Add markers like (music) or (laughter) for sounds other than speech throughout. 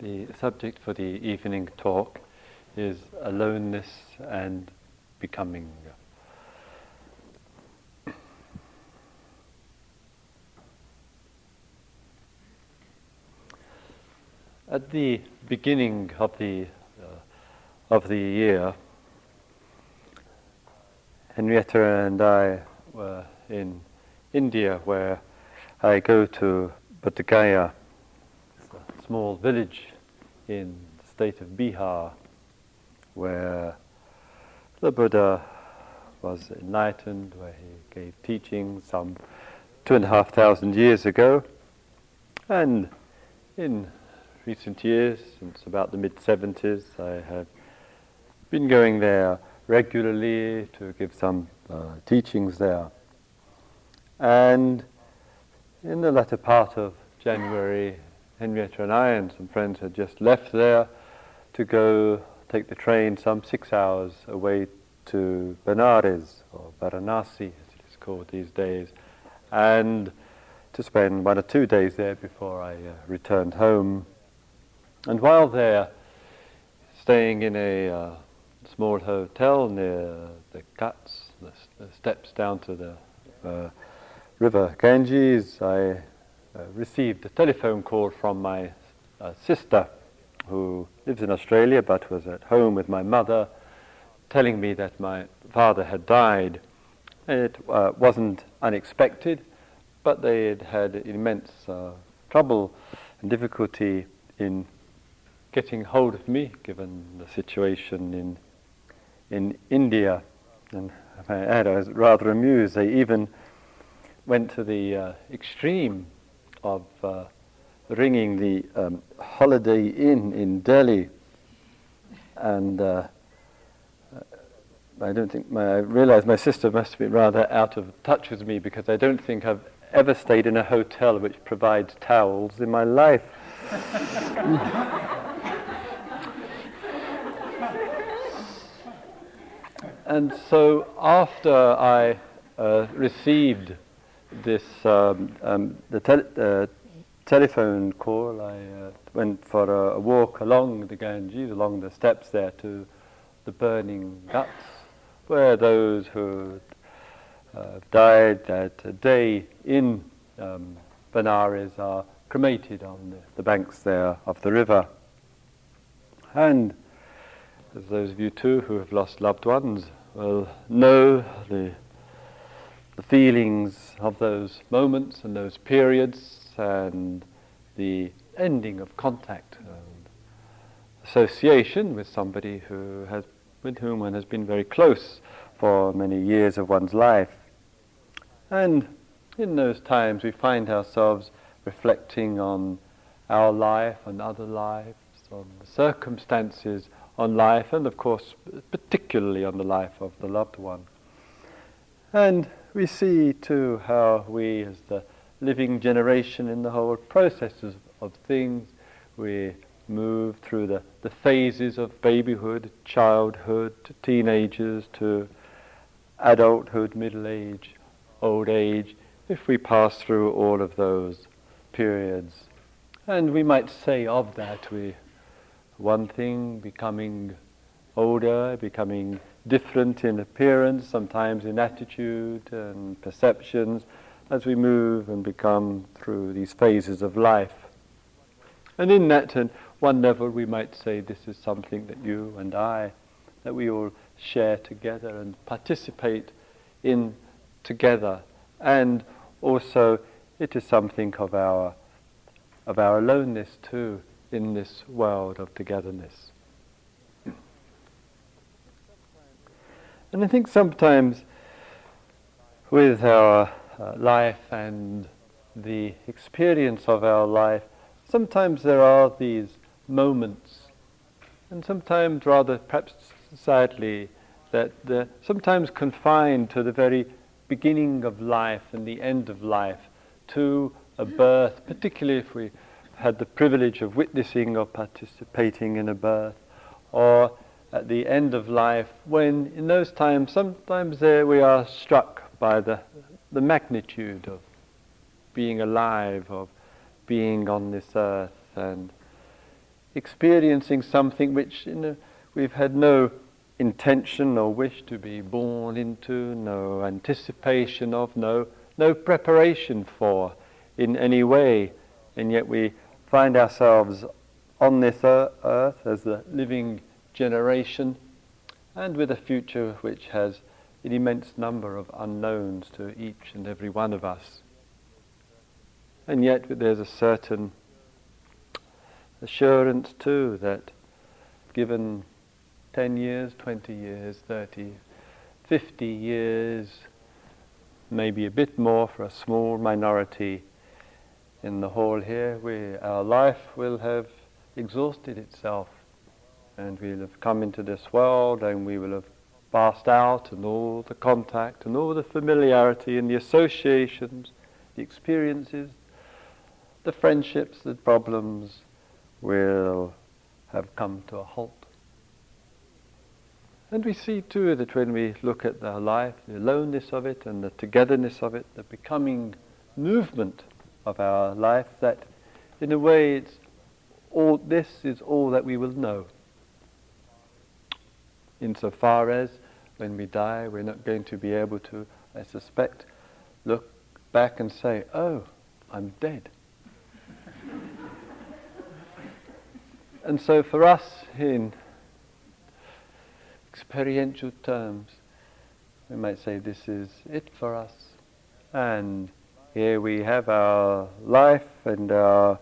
The subject for the evening talk is aloneness and becoming. At the beginning of the uh, of the year, Henrietta and I were in India, where I go to Bodh Gaya, small village in the state of Bihar, where the Buddha was enlightened, where he gave teaching some two and a half thousand years ago, and in recent years, since about the mid 70s, I have been going there regularly to give some uh, teachings there. And in the latter part of January, Henrietta and I and some friends had just left there to go take the train some six hours away to Benares, or Varanasi as it is called these days, and to spend one or two days there before I uh, returned home. And while there, staying in a uh, small hotel near the Ghats, the, the steps down to the uh, river Ganges, I received a telephone call from my uh, sister, who lives in Australia but was at home with my mother, telling me that my father had died. It uh, wasn't unexpected, but they had had immense uh, trouble and difficulty in getting hold of me, given the situation in in India. And I I was rather amused. They even went to the uh, extreme of uh, ringing the um, Holiday Inn in Delhi, and uh, I don't think my, I realize my sister must have been rather out of touch with me because I don't think I've ever stayed in a hotel which provides towels in my life. (laughs) And so after I uh, received this um, um, the te- uh, telephone call, I uh, went for a, a, walk along the Ganges, along the steps there to the burning Ghats, where those who uh, died that day in um, Benares are cremated on the, the banks there of the river. And as those of you too who have lost loved ones will know the, the feelings of those moments and those periods and the ending of contact and association with somebody who has, with whom one has been very close for many years of one's life. And in those times we find ourselves reflecting on our life and other lives, on the circumstances on life, and of course, particularly on the life of the loved one. And we see too how we, as the living generation in the whole processes of things, we move through the, the phases of babyhood, childhood, to teenagers, to adulthood, middle age, old age, if we pass through all of those periods. And we might say of that we one thing becoming older, becoming different in appearance, sometimes in attitude and perceptions, as we move and become through these phases of life. And in that, and one level, we might say this is something that you and I, that we all share together and participate in together. And also, it is something of our of our aloneness too, in this world of togetherness. And I think sometimes with our uh, life and the experience of our life, sometimes there are these moments, and sometimes rather perhaps sadly, that they're sometimes confined to the very beginning of life and the end of life, to a birth, particularly if we had the privilege of witnessing or participating in a birth, or at the end of life, when in those times sometimes there we are struck by the, the magnitude of being alive, of being on this earth, and experiencing something which you know, we've had no intention or wish to be born into, no anticipation of, no, no preparation for in any way, and yet we find ourselves on this earth as a living generation and with a future which has an immense number of unknowns to each and every one of us. And yet there's a certain assurance too that given 10 years, 20 years, 30, 50 years, maybe a bit more for a small minority in the hall here, we, our life will have exhausted itself and we'll have come into this world and we will have passed out and all the contact and all the familiarity and the associations, the experiences, the friendships, the problems will have come to a halt. And we see too that when we look at our life, the aloneness of it and the togetherness of it, the becoming movement of our life, that in a way it's all this is all that we will know insofar as when we die, we're not going to be able to, I suspect, look back and say, oh, I'm dead. (laughs) and so for us, in experiential terms, we might say this is it for us. And here we have our life and our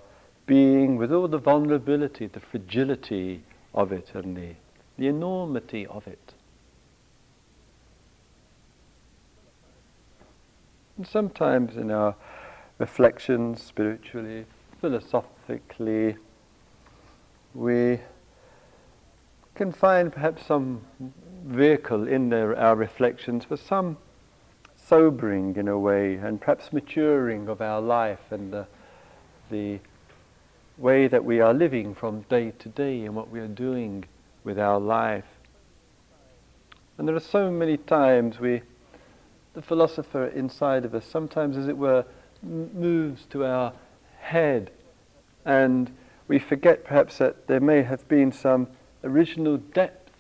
being with all the vulnerability, the fragility of it, and the the enormity of it. And sometimes in our reflections, spiritually, philosophically, we can find perhaps some vehicle in there, our reflections for some sobering in a way and perhaps maturing of our life and the, the way that we are living from day to day and what we are doing with our life. And there are so many times we, the philosopher inside of us, sometimes as it were, moves to our head and we forget perhaps that there may have been some original depth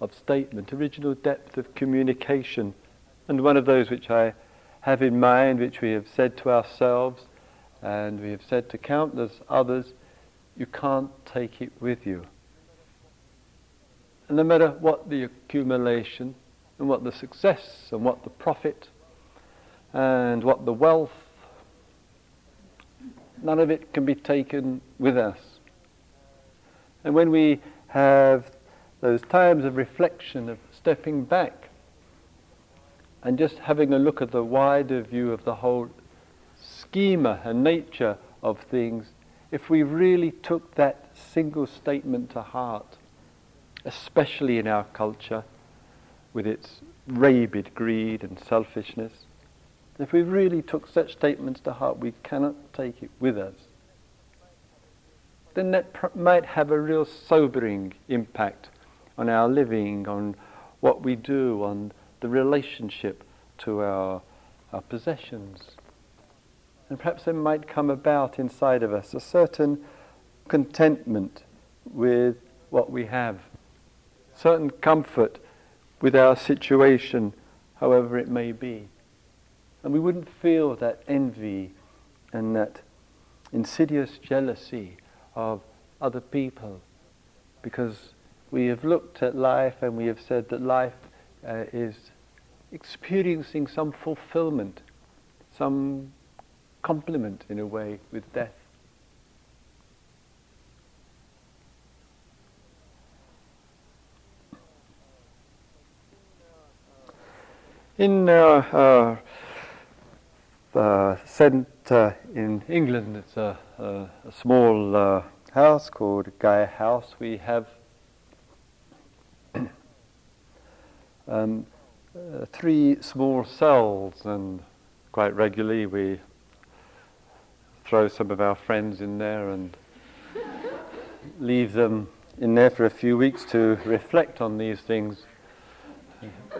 of statement, original depth of communication. And one of those which I have in mind, which we have said to ourselves and we have said to countless others, you can't take it with you. And no matter what the accumulation, and what the success, and what the profit, and what the wealth, none of it can be taken with us. And when we have those times of reflection, of stepping back, and just having a look at the wider view of the whole schema and nature of things, if we really took that single statement to heart, especially in our culture with its rabid greed and selfishness. If we really took such statements to heart, we cannot take it with us. Then that pr- might have a real sobering impact on our living, on what we do, on the relationship to our, our possessions. And perhaps there might come about inside of us a certain contentment with what we have certain comfort with our situation, however it may be. And we wouldn't feel that envy and that insidious jealousy of other people because we have looked at life and we have said that life uh, is experiencing some fulfillment, some complement in a way with death. In uh, uh, in England, it's a, a, a small uh, house called Gaia House. We have (clears throat) um, uh, three small cells, and quite regularly we throw some of our friends in there and (laughs) leave them in there for a few weeks to reflect on these things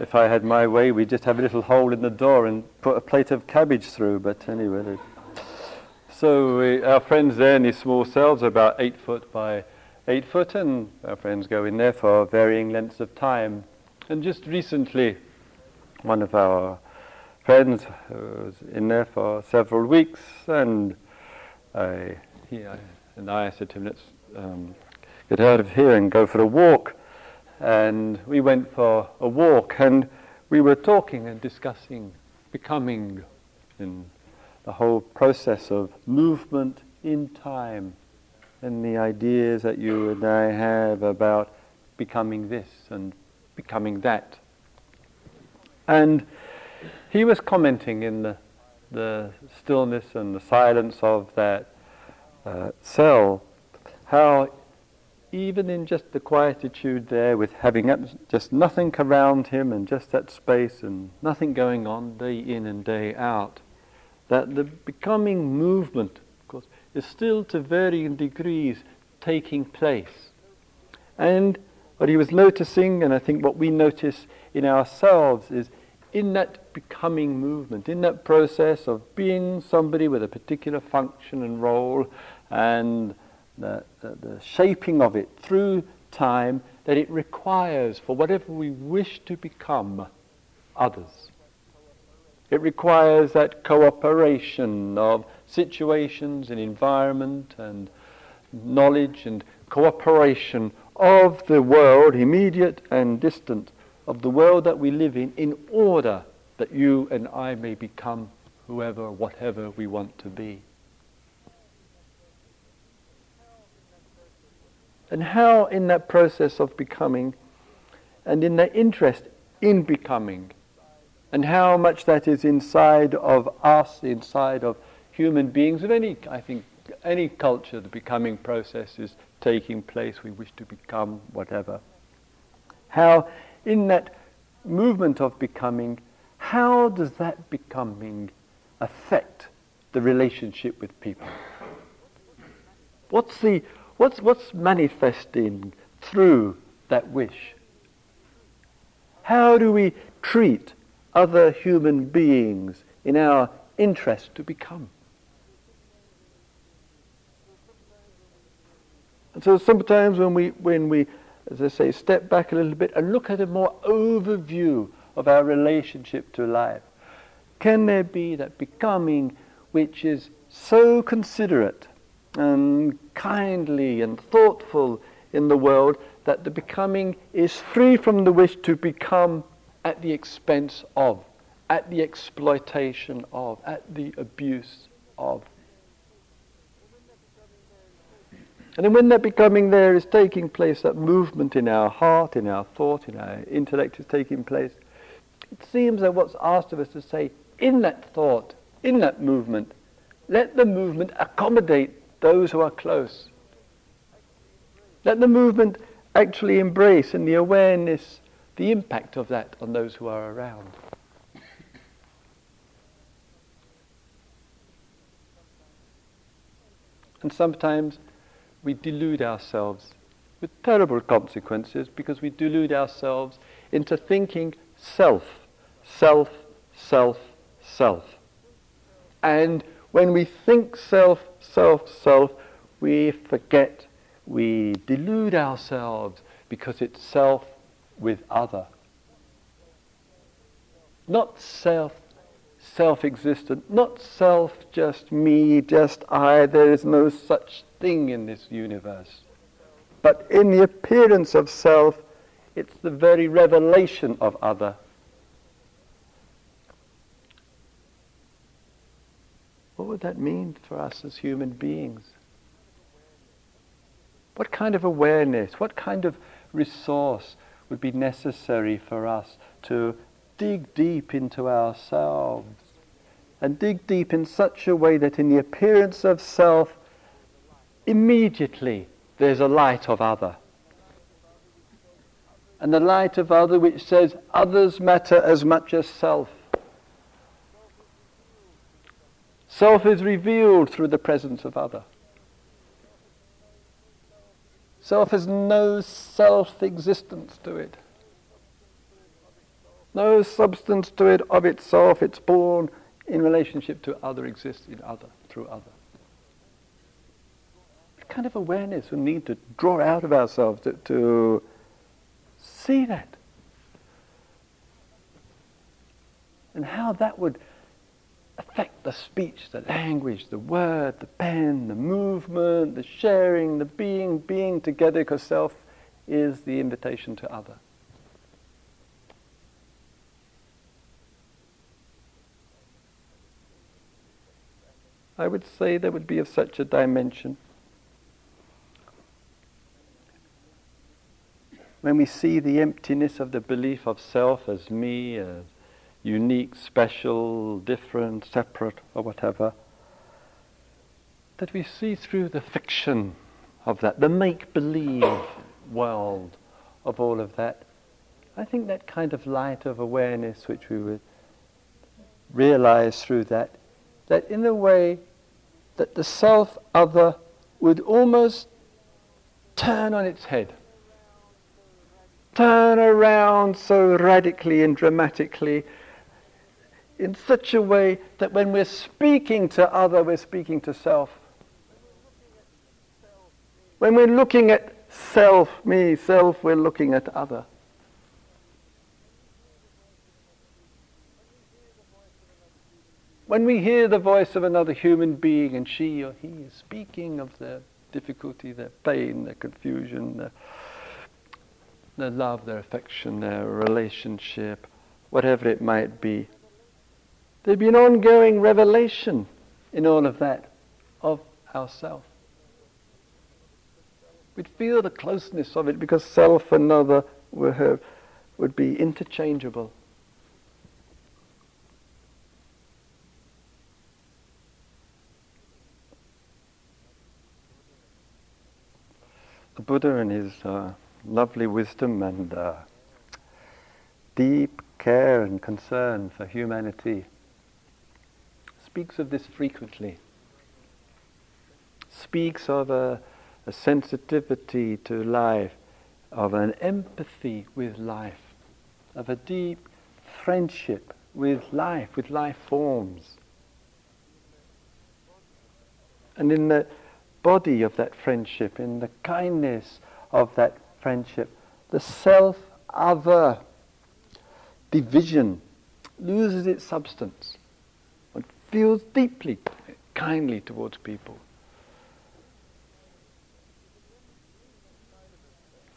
if I had my way, we'd just have a little hole in the door and put a plate of cabbage through. But anyway, so we, our friends there in these small cells are about eight foot by eight foot, and our friends go in there for varying lengths of time. And just recently, one of our friends was in there for several weeks, and I, he, I, and I said to him, let's um, get out of here and go for a walk. And we went for a walk, and we were talking and discussing becoming in the whole process of movement in time and the ideas that you and I have about becoming this and becoming that. And he was commenting in the, the stillness and the silence of that uh, cell how even in just the quietude there with having just nothing around him and just that space and nothing going on day in and day out, that the becoming movement, of course, is still to varying degrees taking place. And what he was noticing, and I think what we notice in ourselves, is in that becoming movement, in that process of being somebody with a particular function and role, and the, the, the shaping of it through time, that it requires for whatever we wish to become others. It requires that cooperation of situations and environment and knowledge and cooperation of the world, immediate and distant, of the world that we live in, in order that you and I may become whoever, whatever we want to be. And how, in that process of becoming, and in that interest in becoming, and how much that is inside of us, inside of human beings of any, I think, any culture, the becoming process is taking place. We wish to become whatever. How, in that movement of becoming, how does that becoming affect the relationship with people? What's the What's, what's manifesting through that wish? How do we treat other human beings in our interest to become? And so sometimes when we, when we, as I say, step back a little bit and look at a more overview of our relationship to life, can there be that becoming which is so considerate and kindly and thoughtful in the world that the becoming is free from the wish to become at the expense of, at the exploitation of, at the abuse of. And then when that becoming there is taking place, that movement in our heart, in our thought, in our intellect is taking place, it seems that what's asked of us to say, in that thought, in that movement, let the movement accommodate those who are close. Let the movement actually embrace in the awareness the impact of that on those who are around. And sometimes we delude ourselves with terrible consequences because we delude ourselves into thinking self, self, self, self. And when we think self, self, self, we forget, we delude ourselves because it's self with other. Not self, self existent, not self, just me, just I. There is no such thing in this universe. But in the appearance of self, it's the very revelation of other. What would that mean for us as human beings? What kind of awareness, what kind of resource would be necessary for us to dig deep into ourselves and dig deep in such a way that in the appearance of self, immediately there's a light of other. And the light of other which says others matter as much as self. Self is revealed through the presence of other. Self has no self existence to it. No substance to it of itself. It's born in relationship to other, exists in other, through other. It kind of awareness we need to draw out of ourselves to, to see that. And how that would affect the speech, the language, the word, the pen, the movement, the sharing, the being, being together, because self is the invitation to other. I would say there would be of such a dimension. When we see the emptiness of the belief of self as me, as unique, special, different, separate, or whatever, that we see through the fiction of that, the make believe world of all of that. I think that kind of light of awareness which we would realize through that, that in a way that the self other would almost turn on its head. Turn around so radically and dramatically in such a way that when we're speaking to other, we're speaking to self. When we're looking at self, me, self, we're looking at other. When we hear the voice of another human being and she or he is speaking of their difficulty, their pain, their confusion, their, their love, their affection, their relationship, whatever it might be, there'd be an ongoing revelation in all of that of ourself. We'd feel the closeness of it because self and other would, have, would be interchangeable. the Buddha and his uh, lovely wisdom and uh, deep care and concern for humanity speaks of this frequently. Speaks of a, a sensitivity to life, of an empathy with life, of a deep friendship with life, with life forms. And in the body of that friendship, in the kindness of that friendship, the self other division loses its substance. Feels deeply kindly towards people.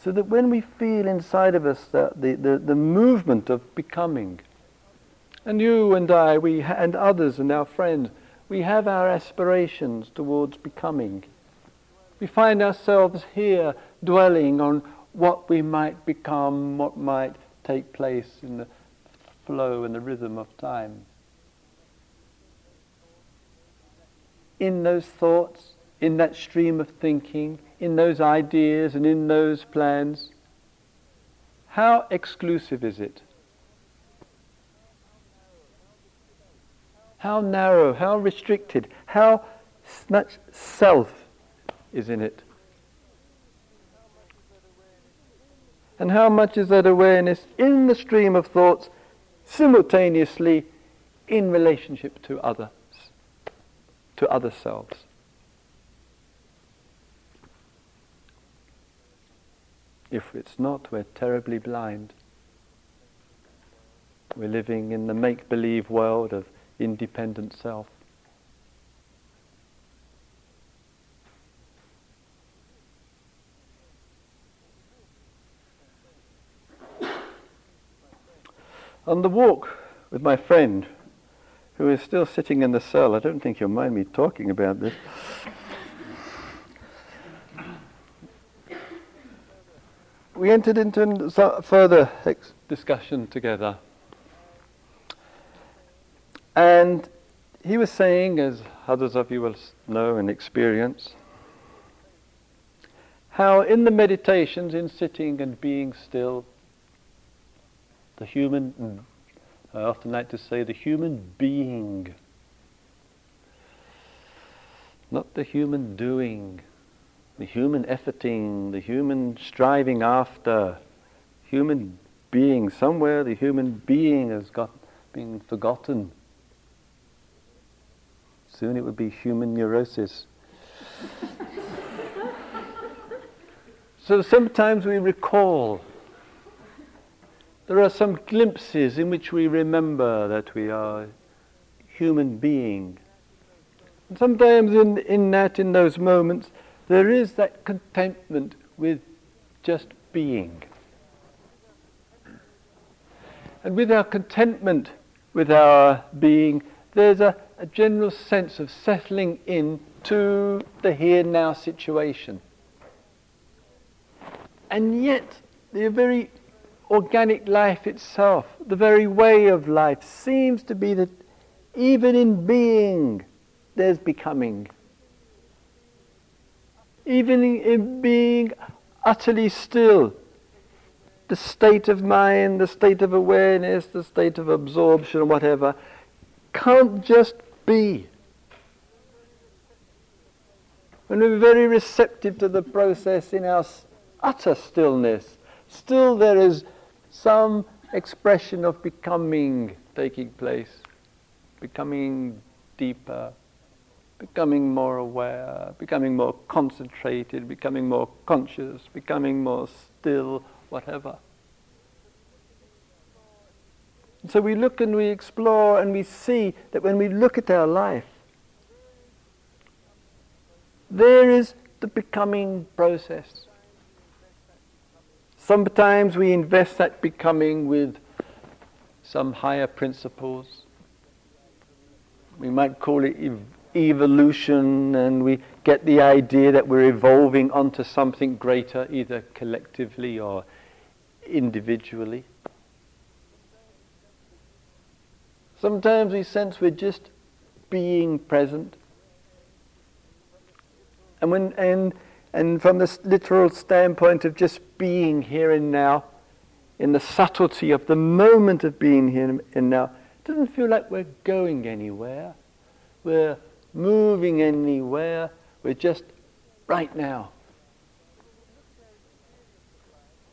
So that when we feel inside of us the, the, the, the movement of becoming, and you and I, we ha- and others and our friends, we have our aspirations towards becoming. We find ourselves here dwelling on what we might become, what might take place in the flow and the rhythm of time. In those thoughts, in that stream of thinking, in those ideas and in those plans, how exclusive is it? How narrow, how restricted, how much self is in it. And how much is that awareness in the stream of thoughts simultaneously in relationship to others, to other selves? If it's not, we're terribly blind. We're living in the make believe world of independent self. On the walk with my friend, who is still sitting in the cell, I don't think you'll mind me talking about this. We entered into further discussion together. And he was saying, as others of you will know and experience, how in the meditations, in sitting and being still, the human, I often like to say the human being, not the human doing, the human efforting, the human striving after, human being. Somewhere the human being has got been forgotten. Soon it would be human neurosis. (laughs) So sometimes we recall. There are some glimpses in which we remember that we are human being. And sometimes in, in that, in those moments, there is that contentment with just being. And with our contentment with our being, there's a, a general sense of settling in to the here now situation. And yet, the very organic life itself, the very way of life, seems to be that even in being, there's becoming. Even in being utterly still, the state of mind, the state of awareness, the state of absorption, whatever, can't just be. When we're very receptive to the process in our utter stillness, still there is some expression of becoming taking place, becoming deeper, becoming more aware, becoming more concentrated, becoming more conscious, becoming more still, whatever. so we look and we explore and we see that when we look at our life, there is the becoming process. Sometimes we invest that becoming with some higher principles. We might call it ev- evolution, and we get the idea that we're evolving onto something greater, either collectively or individually. Sometimes we sense we're just being present. And, when, and, and from this literal standpoint of just being here and now, in the subtlety of the moment of being here and now, it doesn't feel like we're going anywhere. We're moving anywhere. We're just right now.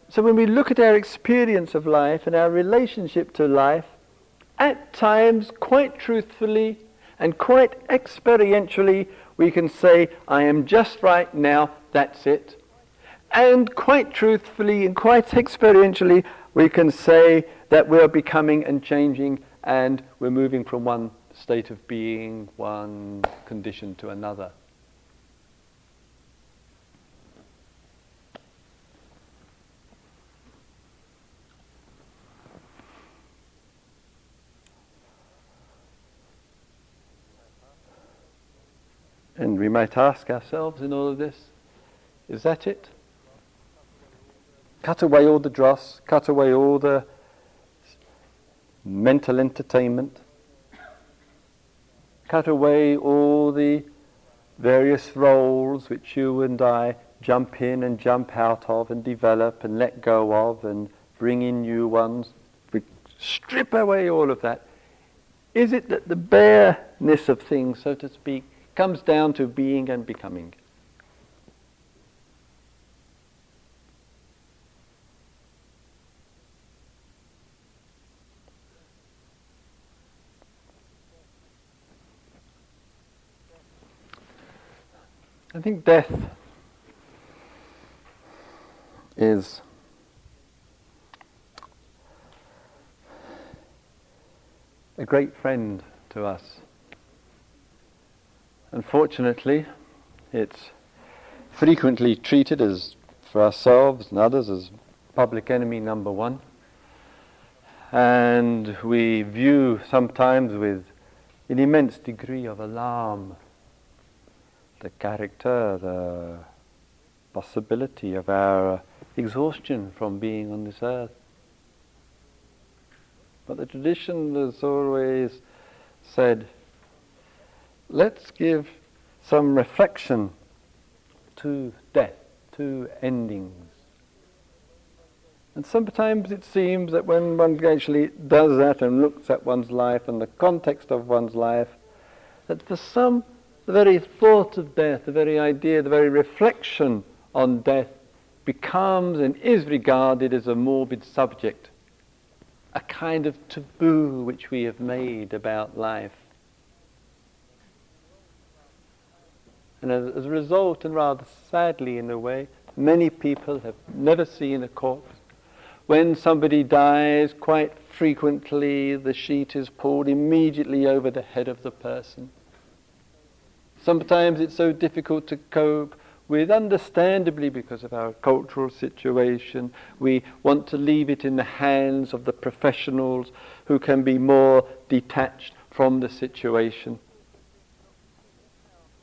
So when we look at our experience of life and our relationship to life, at times, quite truthfully and quite experientially, we can say, I am just right now, that's it. And quite truthfully and quite experientially, we can say that we're becoming and changing and we're moving from one state of being, one condition to another. And we might ask ourselves in all of this, is that it? Cut away all the dross, cut away all the mental entertainment, cut away all the various roles which you and I jump in and jump out of and develop and let go of and bring in new ones. We strip away all of that. Is it that the bareness of things, so to speak, comes down to being and becoming. I think death is a great friend to us. Unfortunately, it's frequently treated as, for ourselves and others, as public enemy number one. And we view sometimes with an immense degree of alarm the character, the possibility of our exhaustion from being on this earth. But the tradition has always said let's give some reflection to death, to endings. And sometimes it seems that when one actually does that and looks at one's life and the context of one's life, that for some, the very thought of death, the very idea, the very reflection on death becomes and is regarded as a morbid subject, a kind of taboo which we have made about life. And as, as a result, and rather sadly in a way, Many people have never seen a corpse. When somebody dies, quite frequently the sheet is pulled immediately over the head of the person. Sometimes it's so difficult to cope with, understandably because of our cultural situation. We want to leave it in the hands of the professionals who can be more detached from the situation.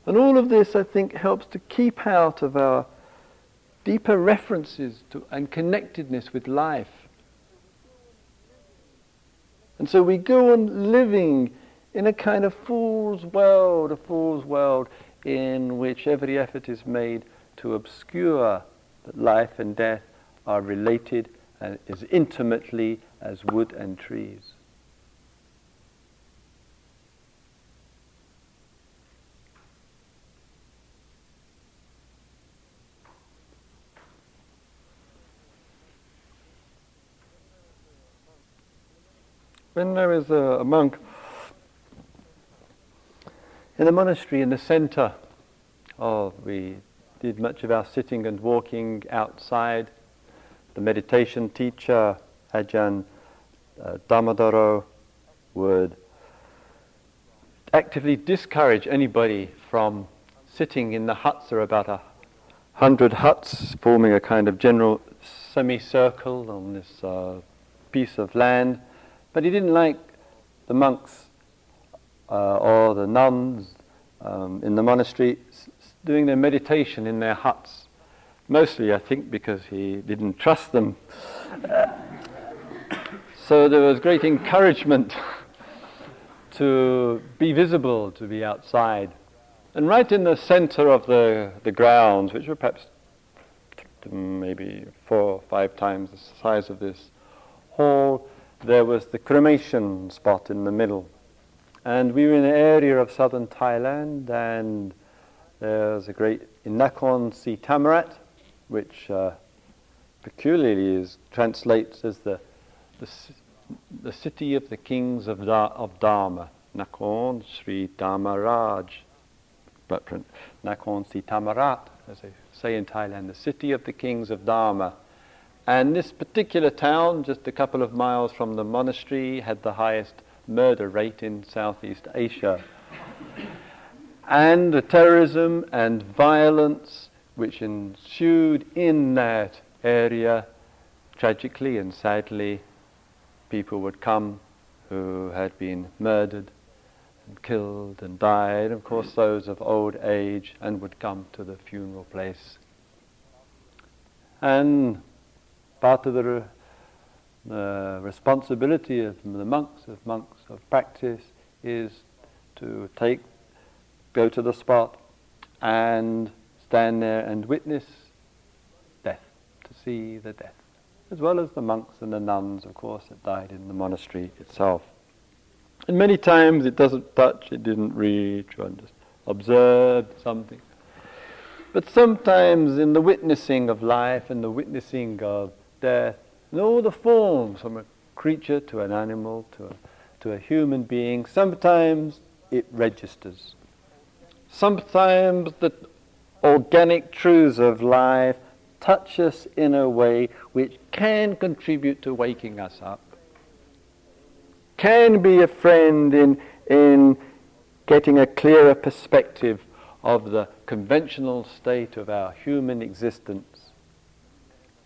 And all of this, I think, helps to keep out of our deeper references to, and connectedness with life. And so we go on living in a kind of fool's world, a fool's world in which every effort is made to obscure that life and death are related as intimately as wood and trees. When I was a monk in the monastery in the center of, we did much of our sitting and walking outside. The meditation teacher, Ajahn uh, Dhammadharo, would actively discourage anybody from sitting in the huts. There are about a hundred huts forming a kind of general semicircle on this uh, piece of land. But he didn't like the monks uh, or the nuns um, in the monastery doing their meditation in their huts. Mostly, I think, because he didn't trust them. (coughs) so there was great encouragement (laughs) to be visible, to be outside. And right in the center of the, the grounds, which were perhaps maybe four or five times the size of this hall, there was the cremation spot in the middle. And we were in an area of southern Thailand, and there's a great Nakhon Si Thammarat, which uh, peculiarly is translates as the, the, the city of the kings of, da, of Dharma, Nakhon Sri Dhammaraj, but Nakhon Si Thammarat, as they say in Thailand, the city of the kings of Dharma. And this particular town, just a couple of miles from the monastery, had the highest murder rate in Southeast Asia. and the terrorism and violence which ensued in that area, tragically and sadly, people would come who had been murdered and killed and died, of course, those of old age, and would come to the funeral place. And part of the responsibility of the monks, of monks of practice, is to take, go to the spot and stand there and witness death, to see the death, as well as the monks and the nuns, of course, that died in the monastery itself. And many times it doesn't touch, it didn't reach, one just observed something. But sometimes in the witnessing of life and the witnessing of death, and all the forms from a creature to an animal to a, to a human being, sometimes it registers. Sometimes the organic truths of life touch us in a way which can contribute to waking us up, can be a friend in, in getting a clearer perspective of the conventional state of our human existence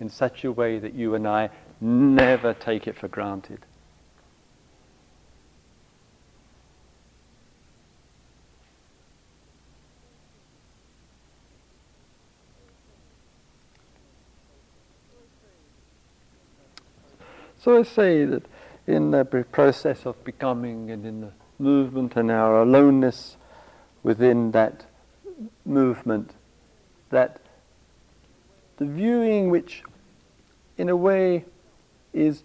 in such a way that you and I never take it for granted. So I say that in the process of becoming and in the movement and our aloneness within that movement, that the viewing which in a way, is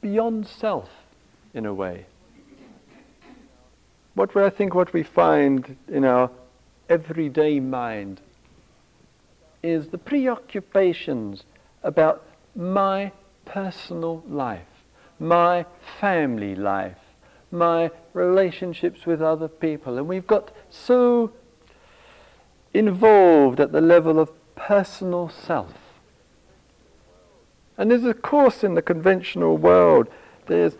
beyond self, in a way. What I think what we find in our everyday mind is the preoccupations about my personal life, my family life, my relationships with other people. And we've got so involved at the level of personal self. And there's, of course, in the conventional world, there's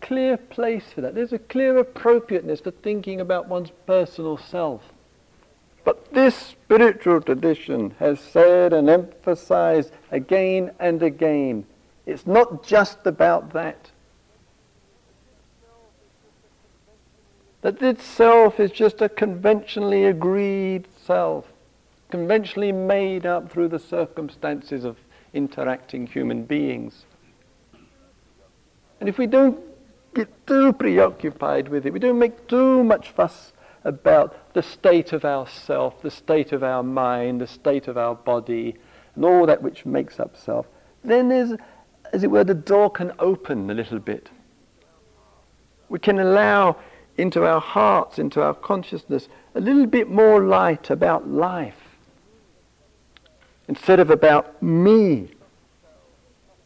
clear place for that. There's a clear appropriateness for thinking about one's personal self. But this spiritual tradition has said and emphasized again and again it's not just about that. That this self is just a conventionally agreed self, conventionally made up through the circumstances of interacting human beings. And if we don't get too preoccupied with it, we don't make too much fuss about the state of our self, the state of our mind, the state of our body, and all that which makes up self, then there's, as it were, the door can open a little bit. We can allow into our hearts, into our consciousness, a little bit more light about life instead of about me.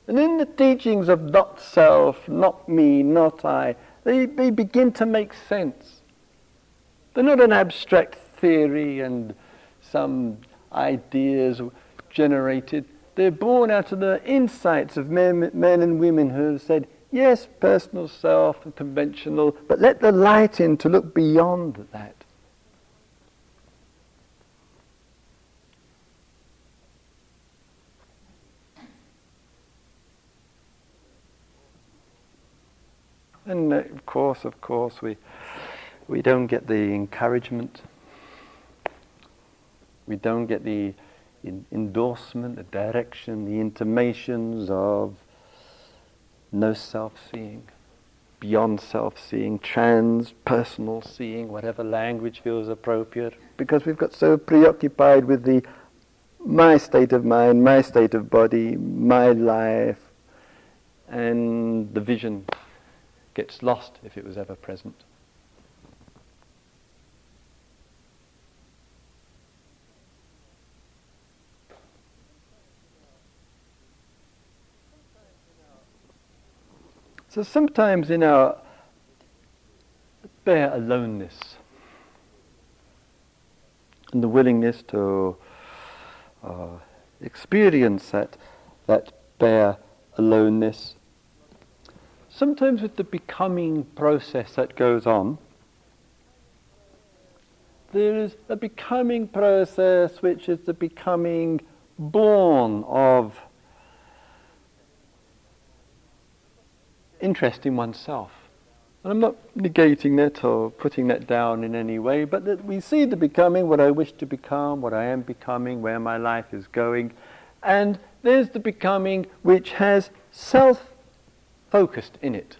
And in the teachings of not self, not me, not I, they, they begin to make sense. They're not an abstract theory and some ideas generated. They're born out of the insights of men, men and women who have said, yes, personal self and conventional, but let the light in to look beyond that. And uh, of course, of course, we, we don't get the encouragement. We don't get the endorsement, the direction, the intimations of no self-seeing, beyond self-seeing, trans-personal seeing, whatever language feels appropriate, because we've got so preoccupied with the my state of mind, my state of body, my life, and the vision gets lost if it was ever present. So sometimes in our bare aloneness and the willingness to uh, experience that, that bare aloneness, sometimes with the becoming process that goes on, there is a becoming process which is the becoming born of interest in oneself. And I'm not negating that or putting that down in any way, but that we see the becoming, what I wish to become, what I am becoming, where my life is going. And there's the becoming which has self focused in it.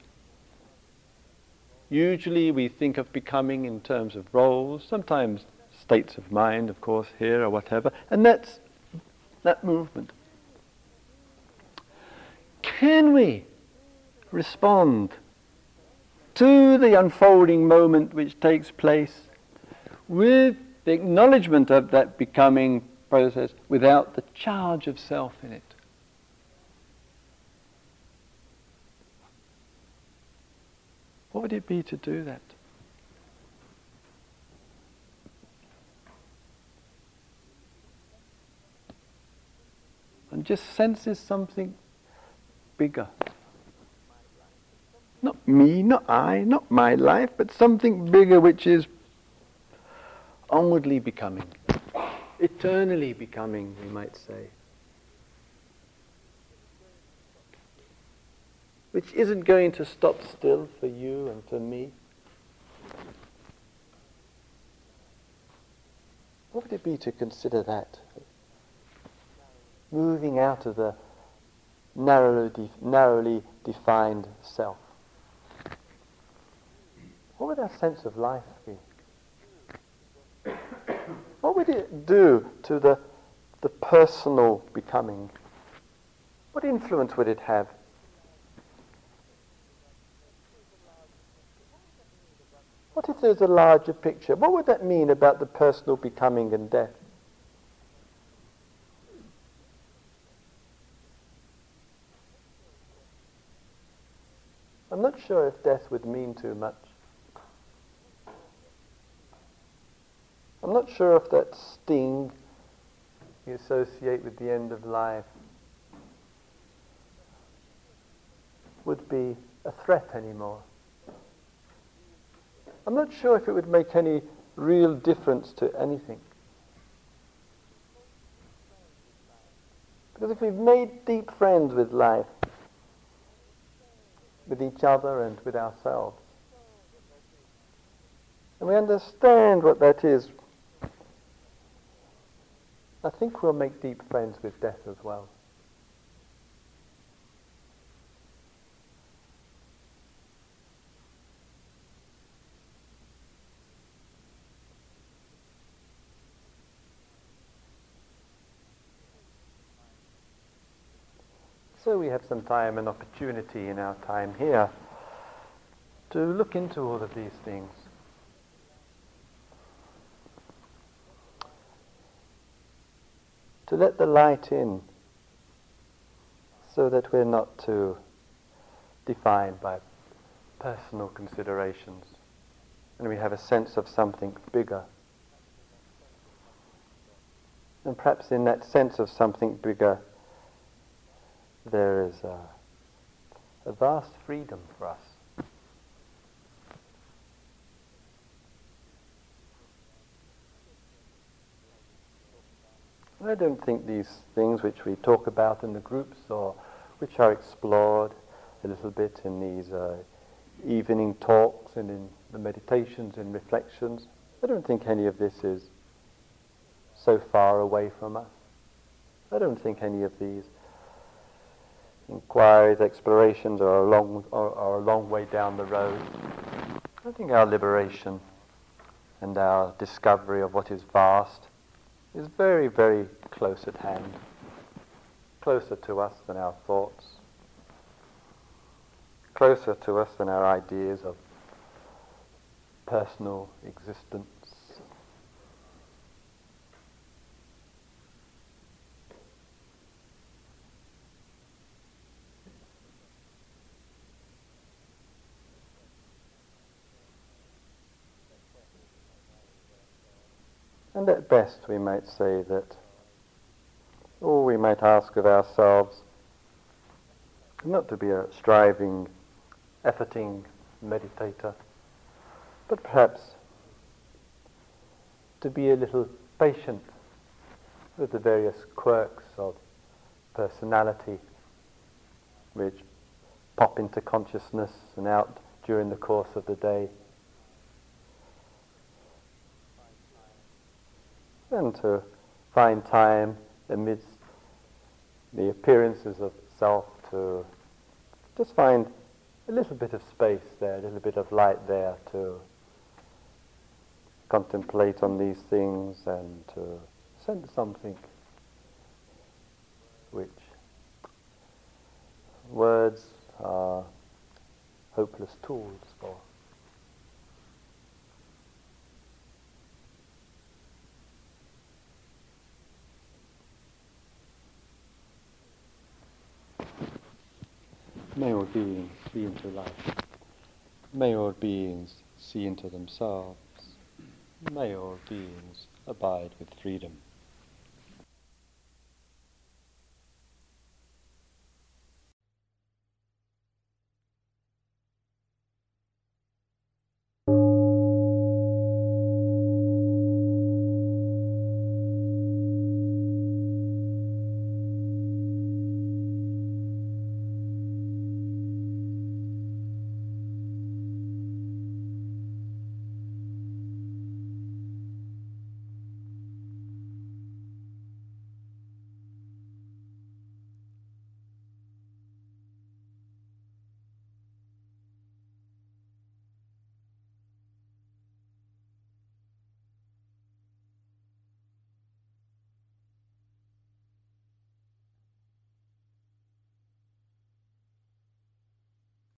Usually we think of becoming in terms of roles, sometimes states of mind, of course, here or whatever, and that's that movement. Can we respond to the unfolding moment which takes place with the acknowledgement of that becoming process without the charge of self in it. What would it be to do that? And just senses something bigger. Not me, not I, not my life, but something bigger which is onwardly becoming, eternally becoming, we might say. Which isn't going to stop still for you and for me. What would it be to consider that? Moving out of the narrowly, de- narrowly defined self. What would our sense of life be? What would it do to the, the personal becoming? What influence would it have? What if there's a larger picture? What would that mean about the personal becoming and death? I'm not sure if death would mean too much. I'm not sure if that sting you associate with the end of life would be a threat anymore. I'm not sure if it would make any real difference to anything. Because if we've made deep friends with life, with each other and with ourselves, and we understand what that is, I think we'll make deep friends with death as well. So we have some time and opportunity in our time here to look into all of these things. To let the light in so that we're not too defined by personal considerations and we have a sense of something bigger. And perhaps in that sense of something bigger, there is a, a vast freedom for us. I don't think these things which we talk about in the groups or which are explored a little bit in these uh, evening talks and in the meditations and reflections, I don't think any of this is so far away from us. I don't think any of these inquiries, explorations are a long, are, are a long way down the road. I think our liberation and our discovery of what is vast is very, very close at hand, closer to us than our thoughts, closer to us than our ideas of personal existence. And at best, we might say that, or we might ask of ourselves, is not to be a striving, efforting meditator, but perhaps to be a little patient with the various quirks of personality which pop into consciousness and out during the course of the day. And to find time amidst the appearances of self to just find a little bit of space there, a little bit of light there to contemplate on these things and to sense something which words are hopeless tools for. May all beings see into life. May all beings see into themselves. May all beings abide with freedom.